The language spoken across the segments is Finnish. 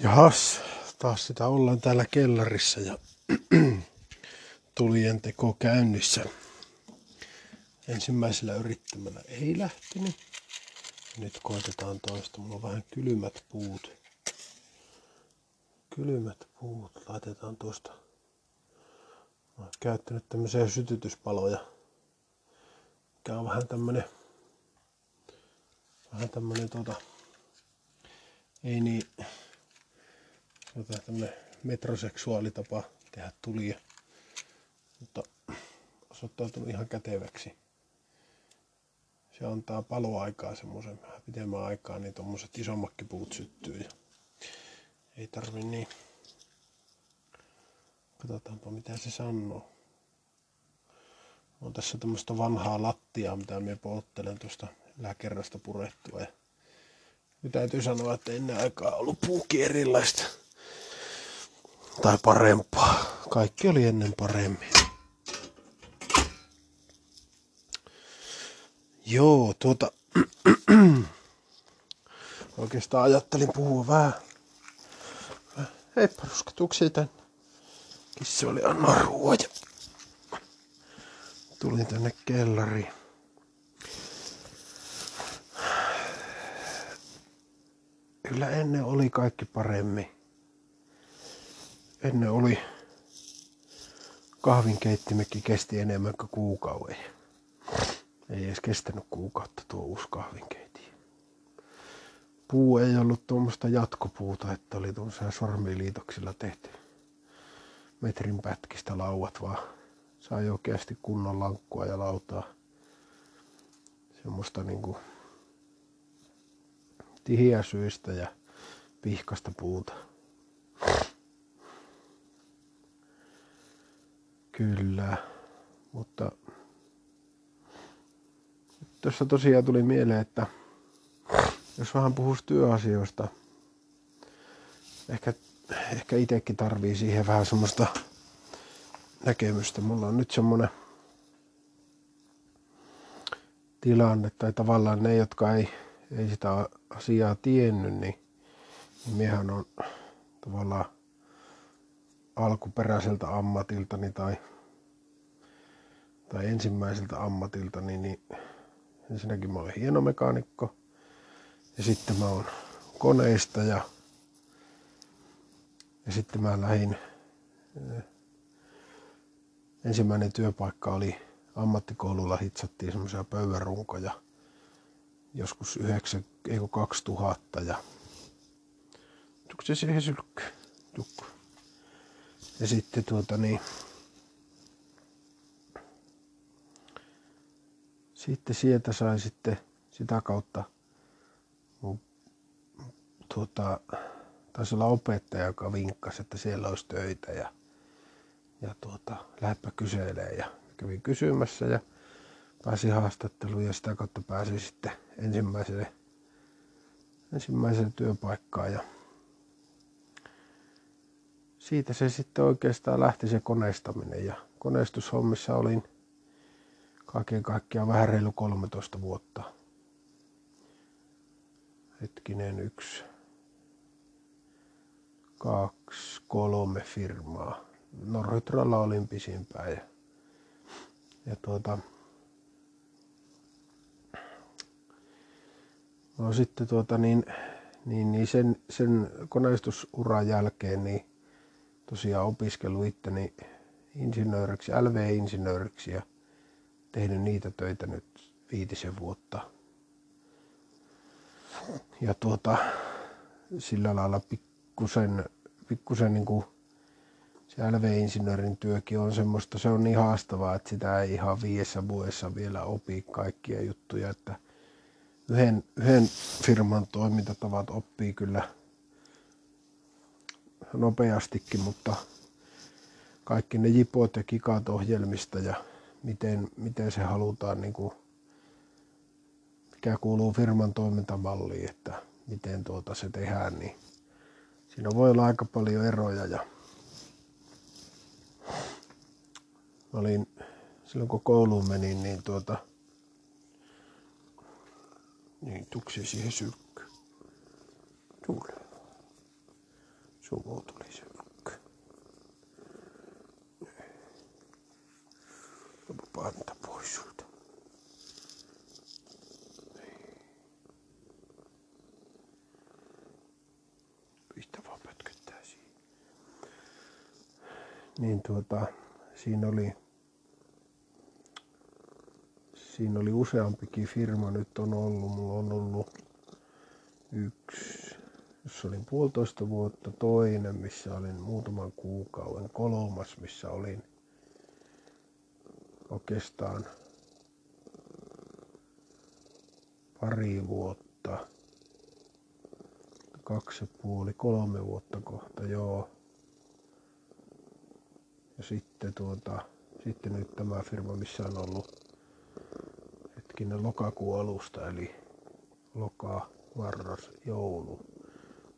Jahas, taas sitä ollaan täällä kellarissa ja tulien teko käynnissä. Ensimmäisellä yrittämällä ei lähtenyt. Nyt koitetaan toista. Mulla on vähän kylmät puut. Kylmät puut. Laitetaan tuosta. Mä oon käyttänyt tämmöisiä sytytyspaloja. Mikä on vähän tämmönen vähän tämmönen tota, ei niin jotain tämmönen metroseksuaalitapa tehdä tulia, mutta osoittautunut ihan käteväksi. Se antaa paloaikaa semmoisen vähän pitemmän aikaa, niin tommoset isommakki puut syttyy ja ei tarvi niin. Katsotaanpa mitä se sanoo. On tässä tämmöistä vanhaa lattiaa, mitä me polttelen tuosta yläkerrasta purettua. Ja täytyy sanoa, että ennen aikaa ollut puukin erilaista. Tai parempaa. Kaikki oli ennen paremmin. Joo, tuota... Oikeastaan ajattelin puhua vähän. Heippa, ruskatuksi tänne. Kissa oli anna ruoja. Tulin tänne kellariin. Kyllä ennen oli kaikki paremmin. Ennen oli kahvinkeittimekin kesti enemmän kuin kuukauden. Ei edes kestänyt kuukautta tuo uusi kahvinkeitti. Puu ei ollut tuommoista jatkopuuta, että oli tuollaisella sormiliitoksilla tehty metrin pätkistä lauat, vaan sai oikeasti kunnon lankkua ja lautaa. Semmoista niinku tihiäsyistä ja pihkasta puuta. Kyllä, mutta tuossa tosiaan tuli mieleen, että jos vähän puhuisi työasioista, ehkä, ehkä itsekin tarvii siihen vähän semmoista näkemystä. Mulla on nyt semmoinen tilanne, tai tavallaan ne, jotka ei, ei sitä asiaa tiennyt, niin, niin miehän on tavallaan alkuperäiseltä ammatiltani tai, tai ensimmäiseltä ammatiltani, niin ensinnäkin mä olen hienomekaanikko ja sitten mä oon koneista ja, ja sitten mä lähdin, ensimmäinen työpaikka oli ammattikoululla hitsattiin semmoisia pöydänrunkoja joskus 9, ei 2000 ja Tukko se siihen sylkky? Tukku. Ja sitten tuota niin, sitten sieltä sai sitten sitä kautta mun, tuota, taisi olla opettaja, joka vinkkasi, että siellä olisi töitä ja, ja tuota, lähdepä kyselee ja kävin kysymässä ja pääsi haastatteluun ja sitä kautta pääsi sitten ensimmäiselle, ensimmäiselle työpaikkaan. Ja siitä se sitten oikeastaan lähti se koneistaminen. Ja koneistushommissa olin kaiken kaikkiaan vähän reilu 13 vuotta. Hetkinen, yksi, kaksi, kolme firmaa. Norhytralla olin pisimpään ja, ja tuota, no sitten tuota niin, niin, niin sen, sen koneistusuran jälkeen niin tosiaan opiskellut itteni insinööriksi, LV-insinööriksi ja tehnyt niitä töitä nyt viitisen vuotta. Ja tuota, sillä lailla pikkusen, pikkusen niin kuin se LV-insinöörin työkin on semmoista, se on niin haastavaa, että sitä ei ihan viidessä vuodessa vielä opi kaikkia juttuja, että yhden, yhden firman toimintatavat oppii kyllä nopeastikin, mutta kaikki ne jipot ja kikat ohjelmista ja miten, miten se halutaan, niin kuin, mikä kuuluu firman toimintamalliin, että miten tuota se tehdään, niin siinä voi olla aika paljon eroja. Ja mä olin, silloin kun kouluun menin, niin tuota, niin tuksi siihen sylkky. Tule. Sumu tuli se Panta pois sulta. Pistä vaan pötköttää siinä. Niin tuota, siinä oli siinä oli useampikin firma nyt on ollut. Mulla on ollut yksi, jossa olin puolitoista vuotta, toinen, missä olin muutaman kuukauden, kolmas, missä olin oikeastaan pari vuotta, kaksi ja puoli, kolme vuotta kohta, joo. Ja sitten tuota, sitten nyt tämä firma, missä on ollut hetkinen lokakuun alusta, eli loka, marras, joulu,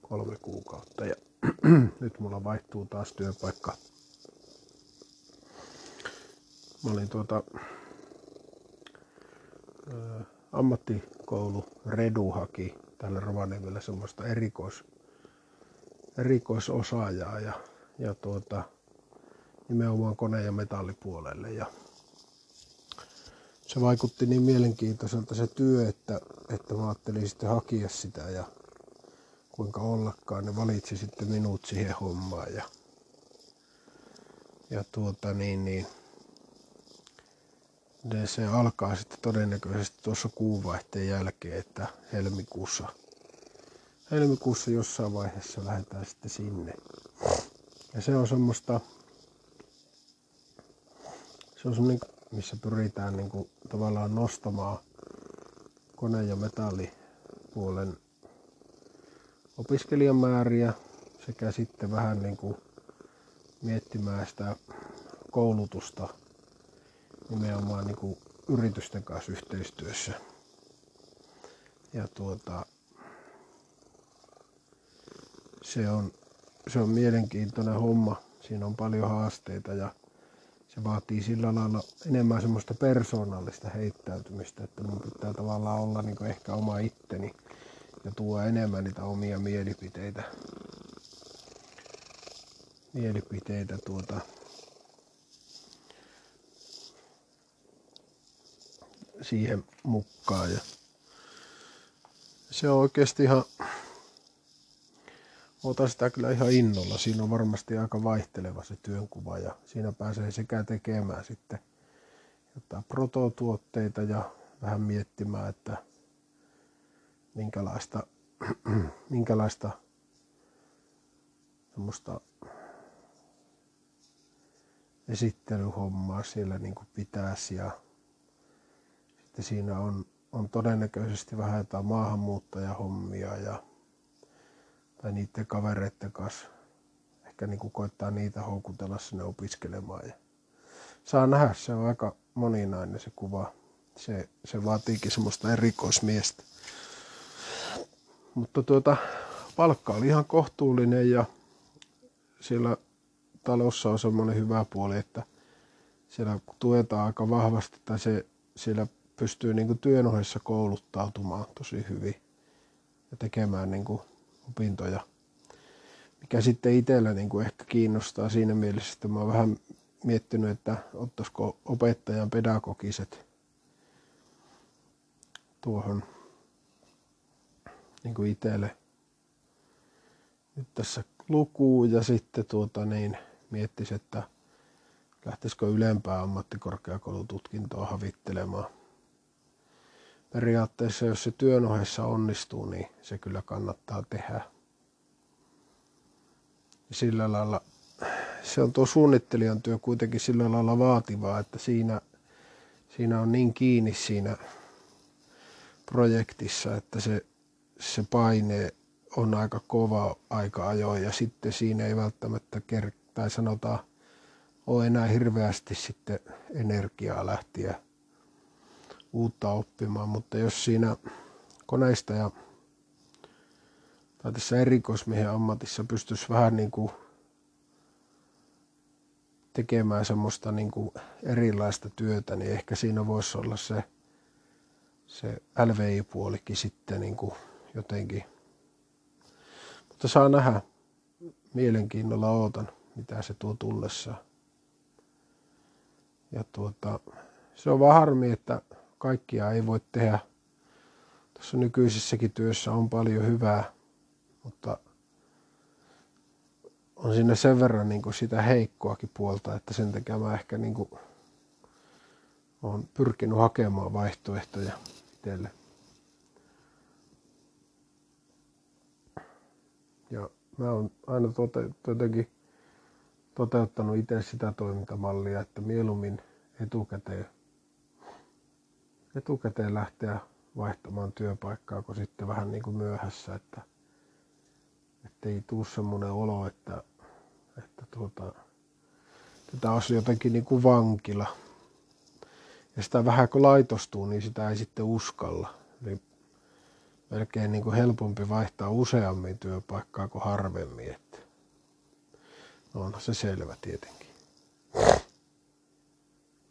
kolme kuukautta. Ja nyt mulla vaihtuu taas työpaikka. Mä olin tuota, ä, ammattikoulu Redu haki tällä Rovaniemellä semmoista erikois, erikoisosaajaa ja, ja tuota, nimenomaan kone- ja metallipuolelle. Ja se vaikutti niin mielenkiintoiselta se työ, että, että mä ajattelin sitten hakea sitä ja kuinka ollakaan. Ne valitsi sitten minut siihen hommaan ja, ja tuota niin, niin se alkaa sitten todennäköisesti tuossa kuuvaihteen jälkeen, että helmikuussa, helmikuussa jossain vaiheessa lähdetään sitten sinne. Ja se on semmoista, se on semmoinen missä pyritään niin kuin tavallaan nostamaan kone- ja metallipuolen opiskelijamääriä sekä sitten vähän niin kuin miettimään sitä koulutusta nimenomaan niin kuin yritysten kanssa yhteistyössä. Ja tuota, se on, se on mielenkiintoinen homma. Siinä on paljon haasteita ja se vaatii sillä lailla enemmän semmoista persoonallista heittäytymistä, että mun pitää tavallaan olla niin ehkä oma itteni ja tuoda enemmän niitä omia mielipiteitä, mielipiteitä tuota, siihen mukaan. Ja se on oikeasti ihan Otan sitä kyllä ihan innolla. Siinä on varmasti aika vaihteleva se työnkuva ja siinä pääsee sekä tekemään sitten jotain prototuotteita ja vähän miettimään, että minkälaista, minkälaista semmoista esittelyhommaa siellä niin pitäisi ja sitten siinä on, on todennäköisesti vähän jotain maahanmuuttajahommia ja tai niiden kavereiden kanssa. Ehkä niin kuin koittaa niitä houkutella sinne opiskelemaan. Ja saa nähdä, se on aika moninainen se kuva. Se, se vaatiikin semmoista erikoismiestä. Mutta tuota, palkka oli ihan kohtuullinen ja siellä talossa on semmoinen hyvä puoli, että siellä tuetaan aika vahvasti tai se, siellä pystyy niin kuin työn ohessa kouluttautumaan tosi hyvin ja tekemään niin kuin opintoja, mikä sitten itsellä niin kuin ehkä kiinnostaa siinä mielessä, että mä oon vähän miettinyt, että ottaisiko opettajan pedagogiset tuohon niin kuin itselle nyt tässä lukuun ja sitten tuota niin, miettisi, että lähtisikö ylempää ammattikorkeakoulututkintoa havittelemaan periaatteessa, jos se työn ohessa onnistuu, niin se kyllä kannattaa tehdä. Sillä lailla, se on tuo suunnittelijan työ kuitenkin sillä lailla vaativaa, että siinä, siinä on niin kiinni siinä projektissa, että se, se paine on aika kova aika ajoin ja sitten siinä ei välttämättä ker- tai sanotaan ole enää hirveästi sitten energiaa lähteä uutta oppimaan, mutta jos siinä koneista ja tai tässä erikoismiehen ammatissa pystyisi vähän niin kuin tekemään semmoista niin kuin erilaista työtä, niin ehkä siinä voisi olla se, se LVI-puolikin sitten niin kuin jotenkin. Mutta saa nähdä. mielenkiinnolla ootan, mitä se tuo tullessaan. Ja tuota, se on vaan harmi, että kaikkia ei voi tehdä. Tuossa nykyisessäkin työssä on paljon hyvää, mutta on siinä sen verran niin kuin sitä heikkoakin puolta, että sen takia mä ehkä niin kuin olen pyrkinyt hakemaan vaihtoehtoja itselle. Ja mä oon aina tote, jotenkin toteuttanut itse sitä toimintamallia, että mieluummin etukäteen, etukäteen lähteä vaihtamaan työpaikkaa, kuin sitten vähän niin kuin myöhässä, että ei tuu semmoinen olo, että, että tuota, tätä olisi jotenkin niin kuin vankila. Ja sitä vähän kun laitostuu, niin sitä ei sitten uskalla. Eli melkein niin kuin helpompi vaihtaa useammin työpaikkaa kuin harvemmin. Että no onhan se selvä tietenkin.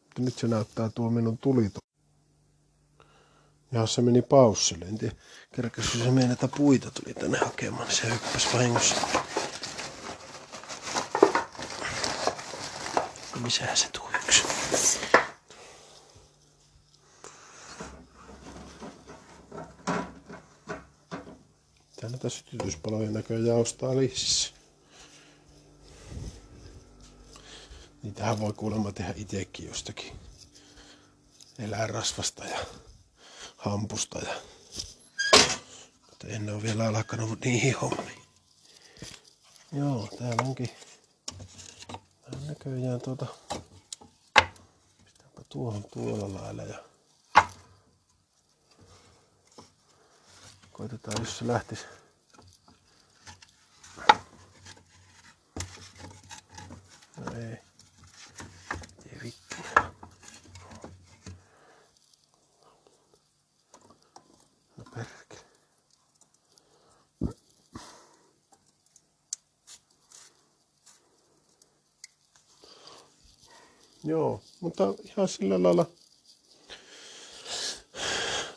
Mutta nyt se näyttää tuo minun tulito. Ja se meni paussille. En tiedä, kerkäskö se että puita tuli tänne hakemaan, niin se hyppäsi vahingossa. Missähän se tuo yksi? Täällä tässä sytytyspalojen näköjään ostaa lississä. Niitähän voi kuulemma tehdä itsekin jostakin eläinrasvasta ja hampusta. Ja... Mutta en ole vielä alkanut niihin hommiin. Joo, täällä onkin täällä näköjään tuota... Pistäpä tuohon tuolla lailla ja... Koitetaan, jos se lähtisi Joo, mutta ihan sillä lailla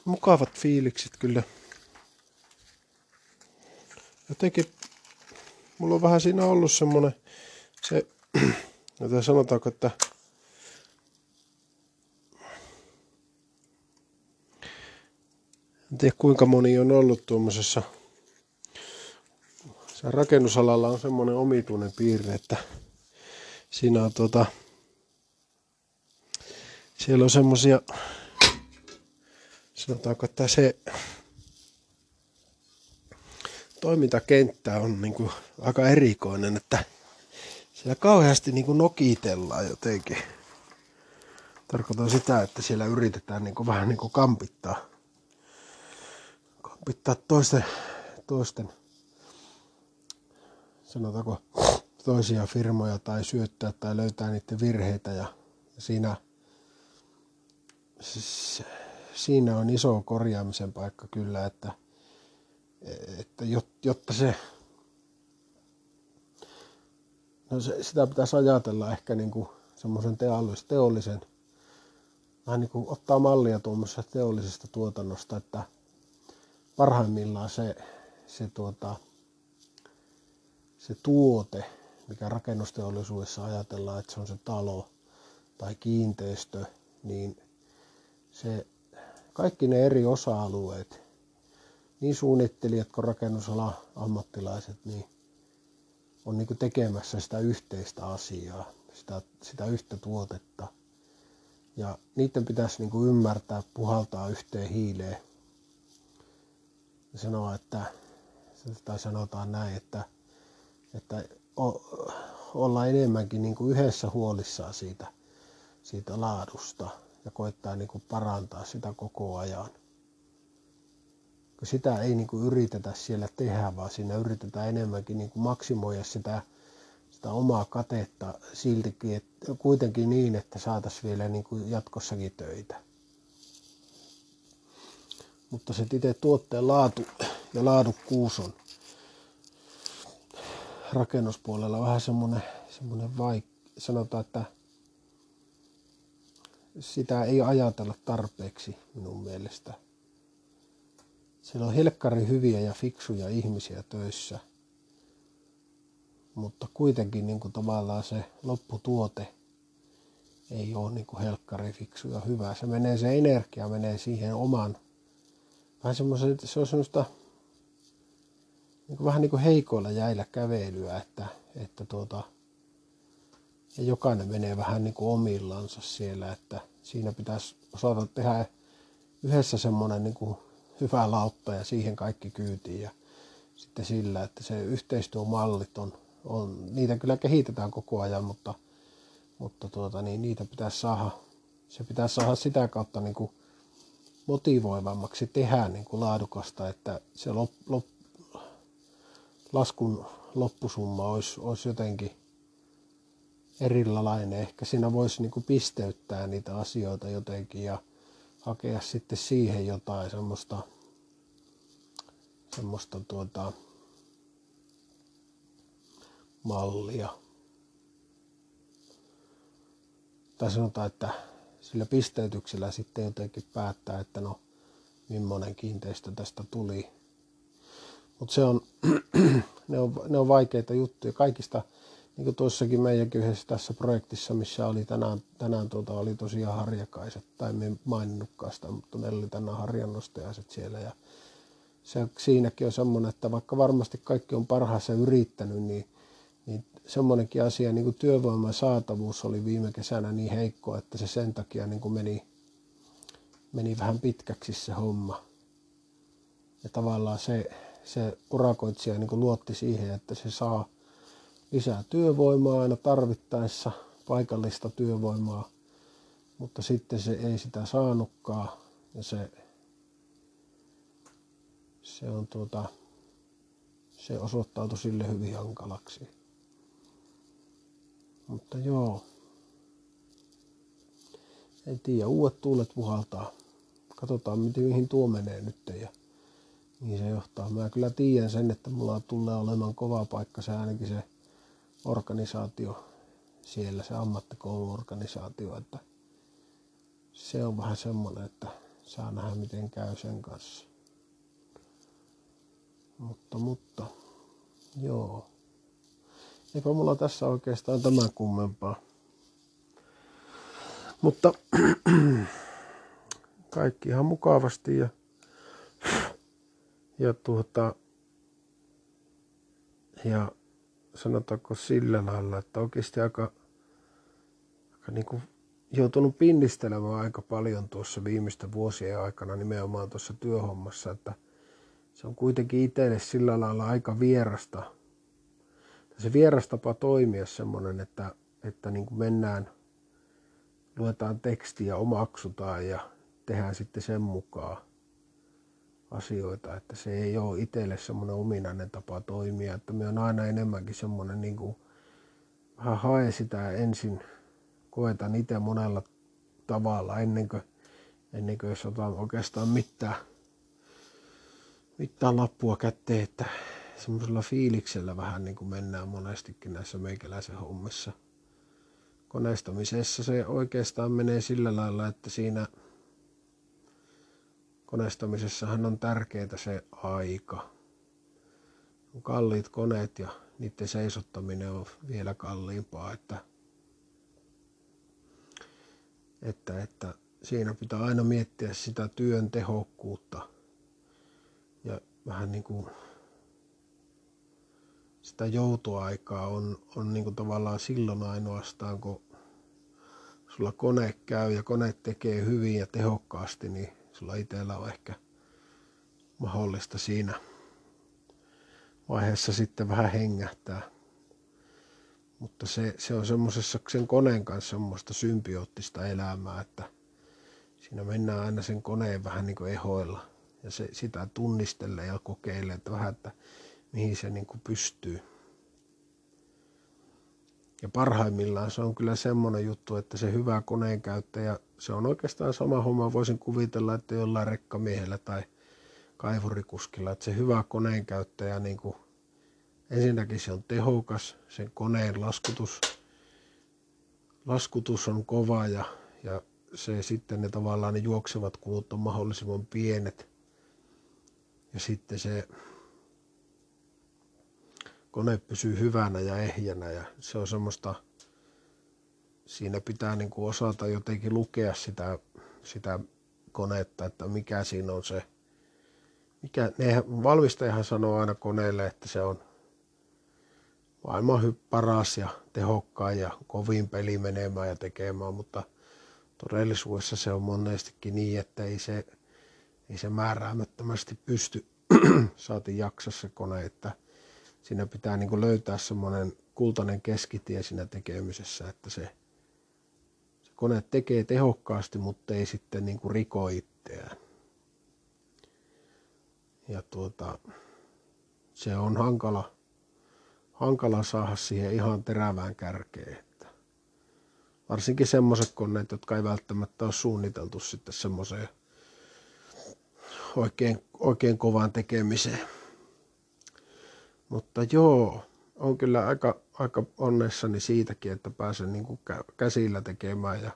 mukavat fiilikset kyllä. Jotenkin mulla on vähän siinä ollut semmonen se Joten sanotaanko, että en tiedä kuinka moni on ollut tuommoisessa se rakennusalalla on semmoinen omituinen piirre, että siinä on tuota, siellä on semmoisia, sanotaanko, että se toimintakenttä on niin kuin aika erikoinen, että siellä kauheasti niin kuin nokitellaan jotenkin. Tarkoitan sitä, että siellä yritetään niin kuin vähän niin kuin kampittaa, kampittaa toisten, toisten sanotaanko toisia firmoja tai syöttää tai löytää niiden virheitä ja siinä, siis, siinä on iso korjaamisen paikka kyllä, että, että jotta se No se, sitä pitäisi ajatella ehkä niin kuin semmoisen teollis, teollisen, vähän niin kuin ottaa mallia tuommoisesta teollisesta tuotannosta, että parhaimmillaan se, se, tuota, se tuote, mikä rakennusteollisuudessa ajatellaan, että se on se talo tai kiinteistö, niin se, kaikki ne eri osa-alueet, niin suunnittelijat kuin rakennusala ammattilaiset, niin on niin tekemässä sitä yhteistä asiaa, sitä, sitä yhtä tuotetta. Ja niiden pitäisi niin ymmärtää, puhaltaa yhteen hiileen ja sanoa, että, tai sanotaan näin, että, että olla enemmänkin niin yhdessä huolissaan siitä, siitä laadusta ja koittaa niin parantaa sitä koko ajan sitä ei niin kuin yritetä siellä tehdä, vaan siinä yritetään enemmänkin niin kuin maksimoida sitä, sitä omaa katetta siltikin, että kuitenkin niin, että saataisiin vielä niin kuin jatkossakin töitä. Mutta se itse tuotteen laatu ja laadukkuus on rakennuspuolella vähän semmoinen, semmoinen vaik- sanotaan, että sitä ei ajatella tarpeeksi minun mielestä. Siellä on helkkari hyviä ja fiksuja ihmisiä töissä. mutta kuitenkin niin kuin tavallaan se lopputuote ei ole niin kuin helkkari fiksu ja hyvä. Se menee, se energia menee siihen oman, vähän semmoisen, se on semmoista niin kuin, vähän niin kuin heikoilla jäillä kävelyä, että, että tuota, ja jokainen menee vähän niin kuin omillansa siellä, että siinä pitäisi osata tehdä yhdessä semmoinen niin kuin hyvä lautta ja siihen kaikki kyytiin ja sitten sillä, että se yhteistyömallit on, on, niitä kyllä kehitetään koko ajan, mutta, mutta tuota, niin niitä pitäisi saada, se pitäisi saada sitä kautta niin kuin motivoivammaksi tehdä niin kuin laadukasta, että se lop, lop, laskun loppusumma olisi, olisi jotenkin erilainen. Ehkä siinä voisi niin kuin pisteyttää niitä asioita jotenkin ja hakea sitten siihen jotain semmoista, semmoista tuota, mallia. Tai sanotaan, että sillä pisteytyksellä sitten jotenkin päättää, että no millainen kiinteistö tästä tuli. Mutta se on, ne on, ne on vaikeita juttuja. Kaikista niin kuin tuossakin meidänkin yhdessä tässä projektissa, missä oli tänään, tänään tuota, oli tosiaan harjakaiset, tai me maininnutkaan sitä, mutta meillä oli tänään harjannostajaiset siellä, ja se, siinäkin on semmoinen, että vaikka varmasti kaikki on parhaassa yrittänyt, niin, niin semmoinenkin asia, niin kuin työvoiman saatavuus oli viime kesänä niin heikko, että se sen takia niin kuin meni, meni vähän pitkäksi se homma. Ja tavallaan se, se urakoitsija niin kuin luotti siihen, että se saa lisää työvoimaa aina tarvittaessa, paikallista työvoimaa, mutta sitten se ei sitä saanutkaan ja se, se, on tuota, se osoittautui sille hyvin hankalaksi. Mutta joo, en tiedä, uudet tuulet puhaltaa. Katsotaan, miten, mihin tuo menee nyt ja mihin se johtaa. Mä kyllä tiedän sen, että mulla tulee olemaan kova paikka se ainakin se organisaatio siellä, se ammattikouluorganisaatio, että se on vähän semmoinen, että saa nähdä miten käy sen kanssa. Mutta, mutta, joo. Eipä mulla tässä oikeastaan tämän kummempaa. Mutta kaikki ihan mukavasti ja, ja tuota, ja sanotaanko sillä lailla, että oikeasti aika, aika niin kuin joutunut pinnistelemään aika paljon tuossa viimeisten vuosien aikana nimenomaan tuossa työhommassa, että se on kuitenkin itselle sillä lailla aika vierasta. Se vieras tapa toimia semmoinen, että, että niin kuin mennään, luetaan tekstiä, omaksutaan ja tehdään sitten sen mukaan asioita, että se ei ole itselle semmoinen ominainen tapa toimia, että me on aina enemmänkin semmoinen niin kuin, vähän hae sitä ensin, koetan itse monella tavalla ennen kuin, ennen kuin jos otan oikeastaan mitään, mitään lappua kätteen, että semmoisella fiiliksellä vähän niin kuin mennään monestikin näissä meikäläisen hommissa. Koneistamisessa se oikeastaan menee sillä lailla, että siinä – koneistamisessahan on tärkeää se aika. On kalliit koneet ja niiden seisottaminen on vielä kalliimpaa, että, että, että siinä pitää aina miettiä sitä työn tehokkuutta ja vähän niin kuin sitä joutoaikaa on, on niin kuin tavallaan silloin ainoastaan, kun sulla kone käy ja kone tekee hyvin ja tehokkaasti, niin sulla itsellä on ehkä mahdollista siinä vaiheessa sitten vähän hengähtää. Mutta se, se on semmoisessa sen koneen kanssa semmoista symbioottista elämää, että siinä mennään aina sen koneen vähän niin kuin ehoilla ja se, sitä tunnistelee ja kokeilee, että vähän, että mihin se niin kuin pystyy. Ja parhaimmillaan se on kyllä semmoinen juttu, että se hyvä koneen käyttäjä, se on oikeastaan sama homma. Voisin kuvitella, että jollain rekkamiehellä tai kaivurikuskilla, että se hyvä koneen käyttäjä, niin kuin, ensinnäkin se on tehokas, sen koneen laskutus, laskutus on kova ja, ja se sitten ne tavallaan ne juoksevat kulut on mahdollisimman pienet. Ja sitten se kone pysyy hyvänä ja ehjänä ja se on semmoista, siinä pitää niin kuin osata jotenkin lukea sitä, sitä konetta, että mikä siinä on se, mikä, ne, valmistajahan sanoo aina koneelle, että se on maailman paras ja tehokkain ja kovin peli menemään ja tekemään, mutta todellisuudessa se on monestikin niin, että ei se, ei se määräämättömästi pysty, saati jaksa se kone, että siinä pitää niin löytää semmoinen kultainen keskitie siinä tekemisessä, että se, se kone tekee tehokkaasti, mutta ei sitten niin riko itseään. Ja tuota, se on hankala, hankala saada siihen ihan terävään kärkeen. Että varsinkin semmoiset koneet, jotka ei välttämättä ole suunniteltu sitten semmoiseen oikein, oikein kovaan tekemiseen. Mutta joo, on kyllä aika, aika onnessani siitäkin, että pääsen niin kuin käsillä tekemään ja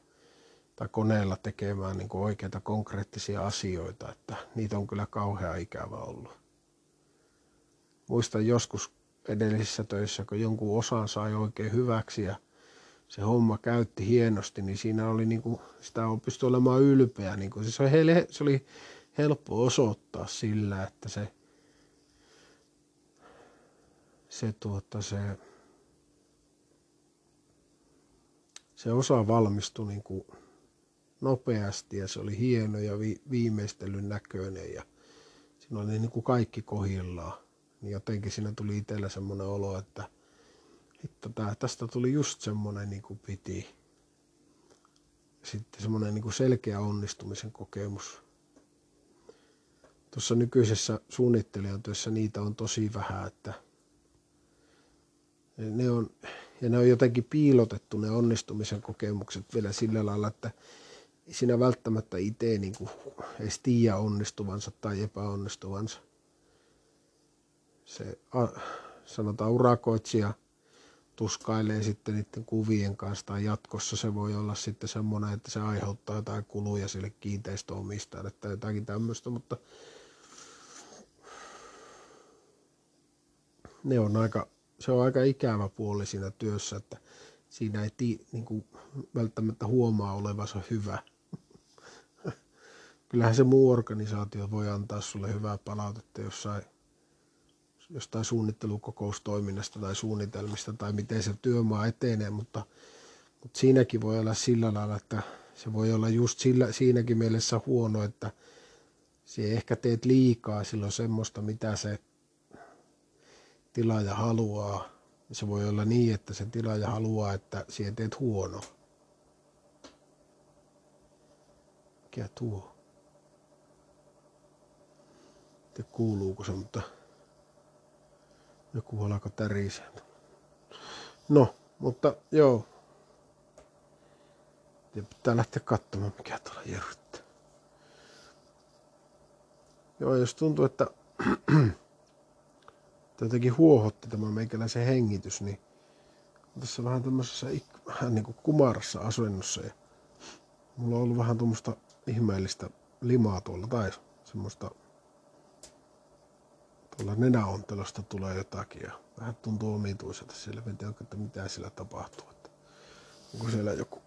tai koneella tekemään niin kuin oikeita konkreettisia asioita, että niitä on kyllä kauhean ikävä ollut. Muistan joskus edellisissä töissä, kun jonkun osan sai oikein hyväksi ja se homma käytti hienosti, niin siinä oli niin kuin, sitä pystyi olemaan ylpeä. Niin kuin, se, oli heille, se oli helppo osoittaa sillä, että se, se, tuota, se, se osa valmistui niin kuin nopeasti ja se oli hieno ja vi, viimeistelyn näköinen ja siinä oli niin kuin kaikki kohillaan. Niin jotenkin siinä tuli itsellä semmoinen olo, että hitto, tää, tästä tuli just semmoinen niin kuin piti. Sitten semmoinen niin kuin selkeä onnistumisen kokemus tuossa nykyisessä suunnittelijan työssä niitä on tosi vähän, että ne on, ja ne on jotenkin piilotettu ne onnistumisen kokemukset vielä sillä lailla, että sinä välttämättä itse niin kuin edes tiedä onnistuvansa tai epäonnistuvansa. Se sanotaan urakoitsija tuskailee sitten niiden kuvien kanssa tai jatkossa se voi olla sitten semmoinen, että se aiheuttaa jotain kuluja sille kiinteistöomistajalle tai jotakin tämmöistä, mutta ne on aika, se on aika ikävä puoli siinä työssä, että siinä ei ti, niin kuin, välttämättä huomaa olevansa hyvä. Kyllähän se muu organisaatio voi antaa sulle hyvää palautetta jossain, jostain suunnittelukokoustoiminnasta tai suunnitelmista tai miten se työmaa etenee, mutta, mutta siinäkin voi olla sillä lailla, että se voi olla just sillä, siinäkin mielessä huono, että se ehkä teet liikaa silloin semmoista, mitä se tilaaja haluaa. Se voi olla niin, että se tilaaja haluaa, että siihen teet huono. Mikä tuo? Te kuuluuko se, mutta joku alkaa tärisee. No, mutta joo. Ja pitää lähteä katsomaan, mikä tuolla jerryttää. Joo, jos tuntuu, että jotenkin huohotti tämä meikäläisen hengitys, niin tässä vähän tämmöisessä vähän niin kuin kumarassa asennossa ja mulla on ollut vähän tuommoista ihmeellistä limaa tuolla tai semmoista tuolla nenäontelosta tulee jotakin ja vähän tuntuu omituiselta siellä, en tiedä, että mitä siellä tapahtuu. Että onko siellä joku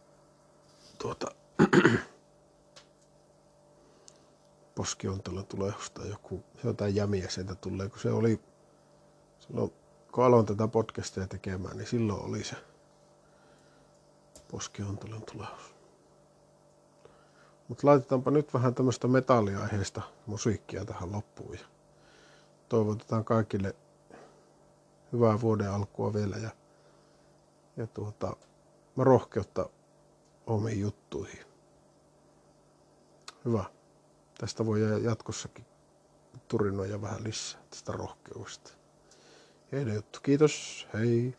tuota tulee jostain joku, jotain jämiä sieltä tulee, kun se oli silloin kun aloin tätä podcastia tekemään, niin silloin oli se poskiontelun tulehdus. Mutta laitetaanpa nyt vähän tämmöistä metalliaiheista musiikkia tähän loppuun ja toivotetaan kaikille hyvää vuoden alkua vielä ja, ja tuota, rohkeutta omiin juttuihin. Hyvä. Tästä voi jatkossakin turinoja vähän lisää tästä rohkeudesta. Juttu. Kiitos. Hei.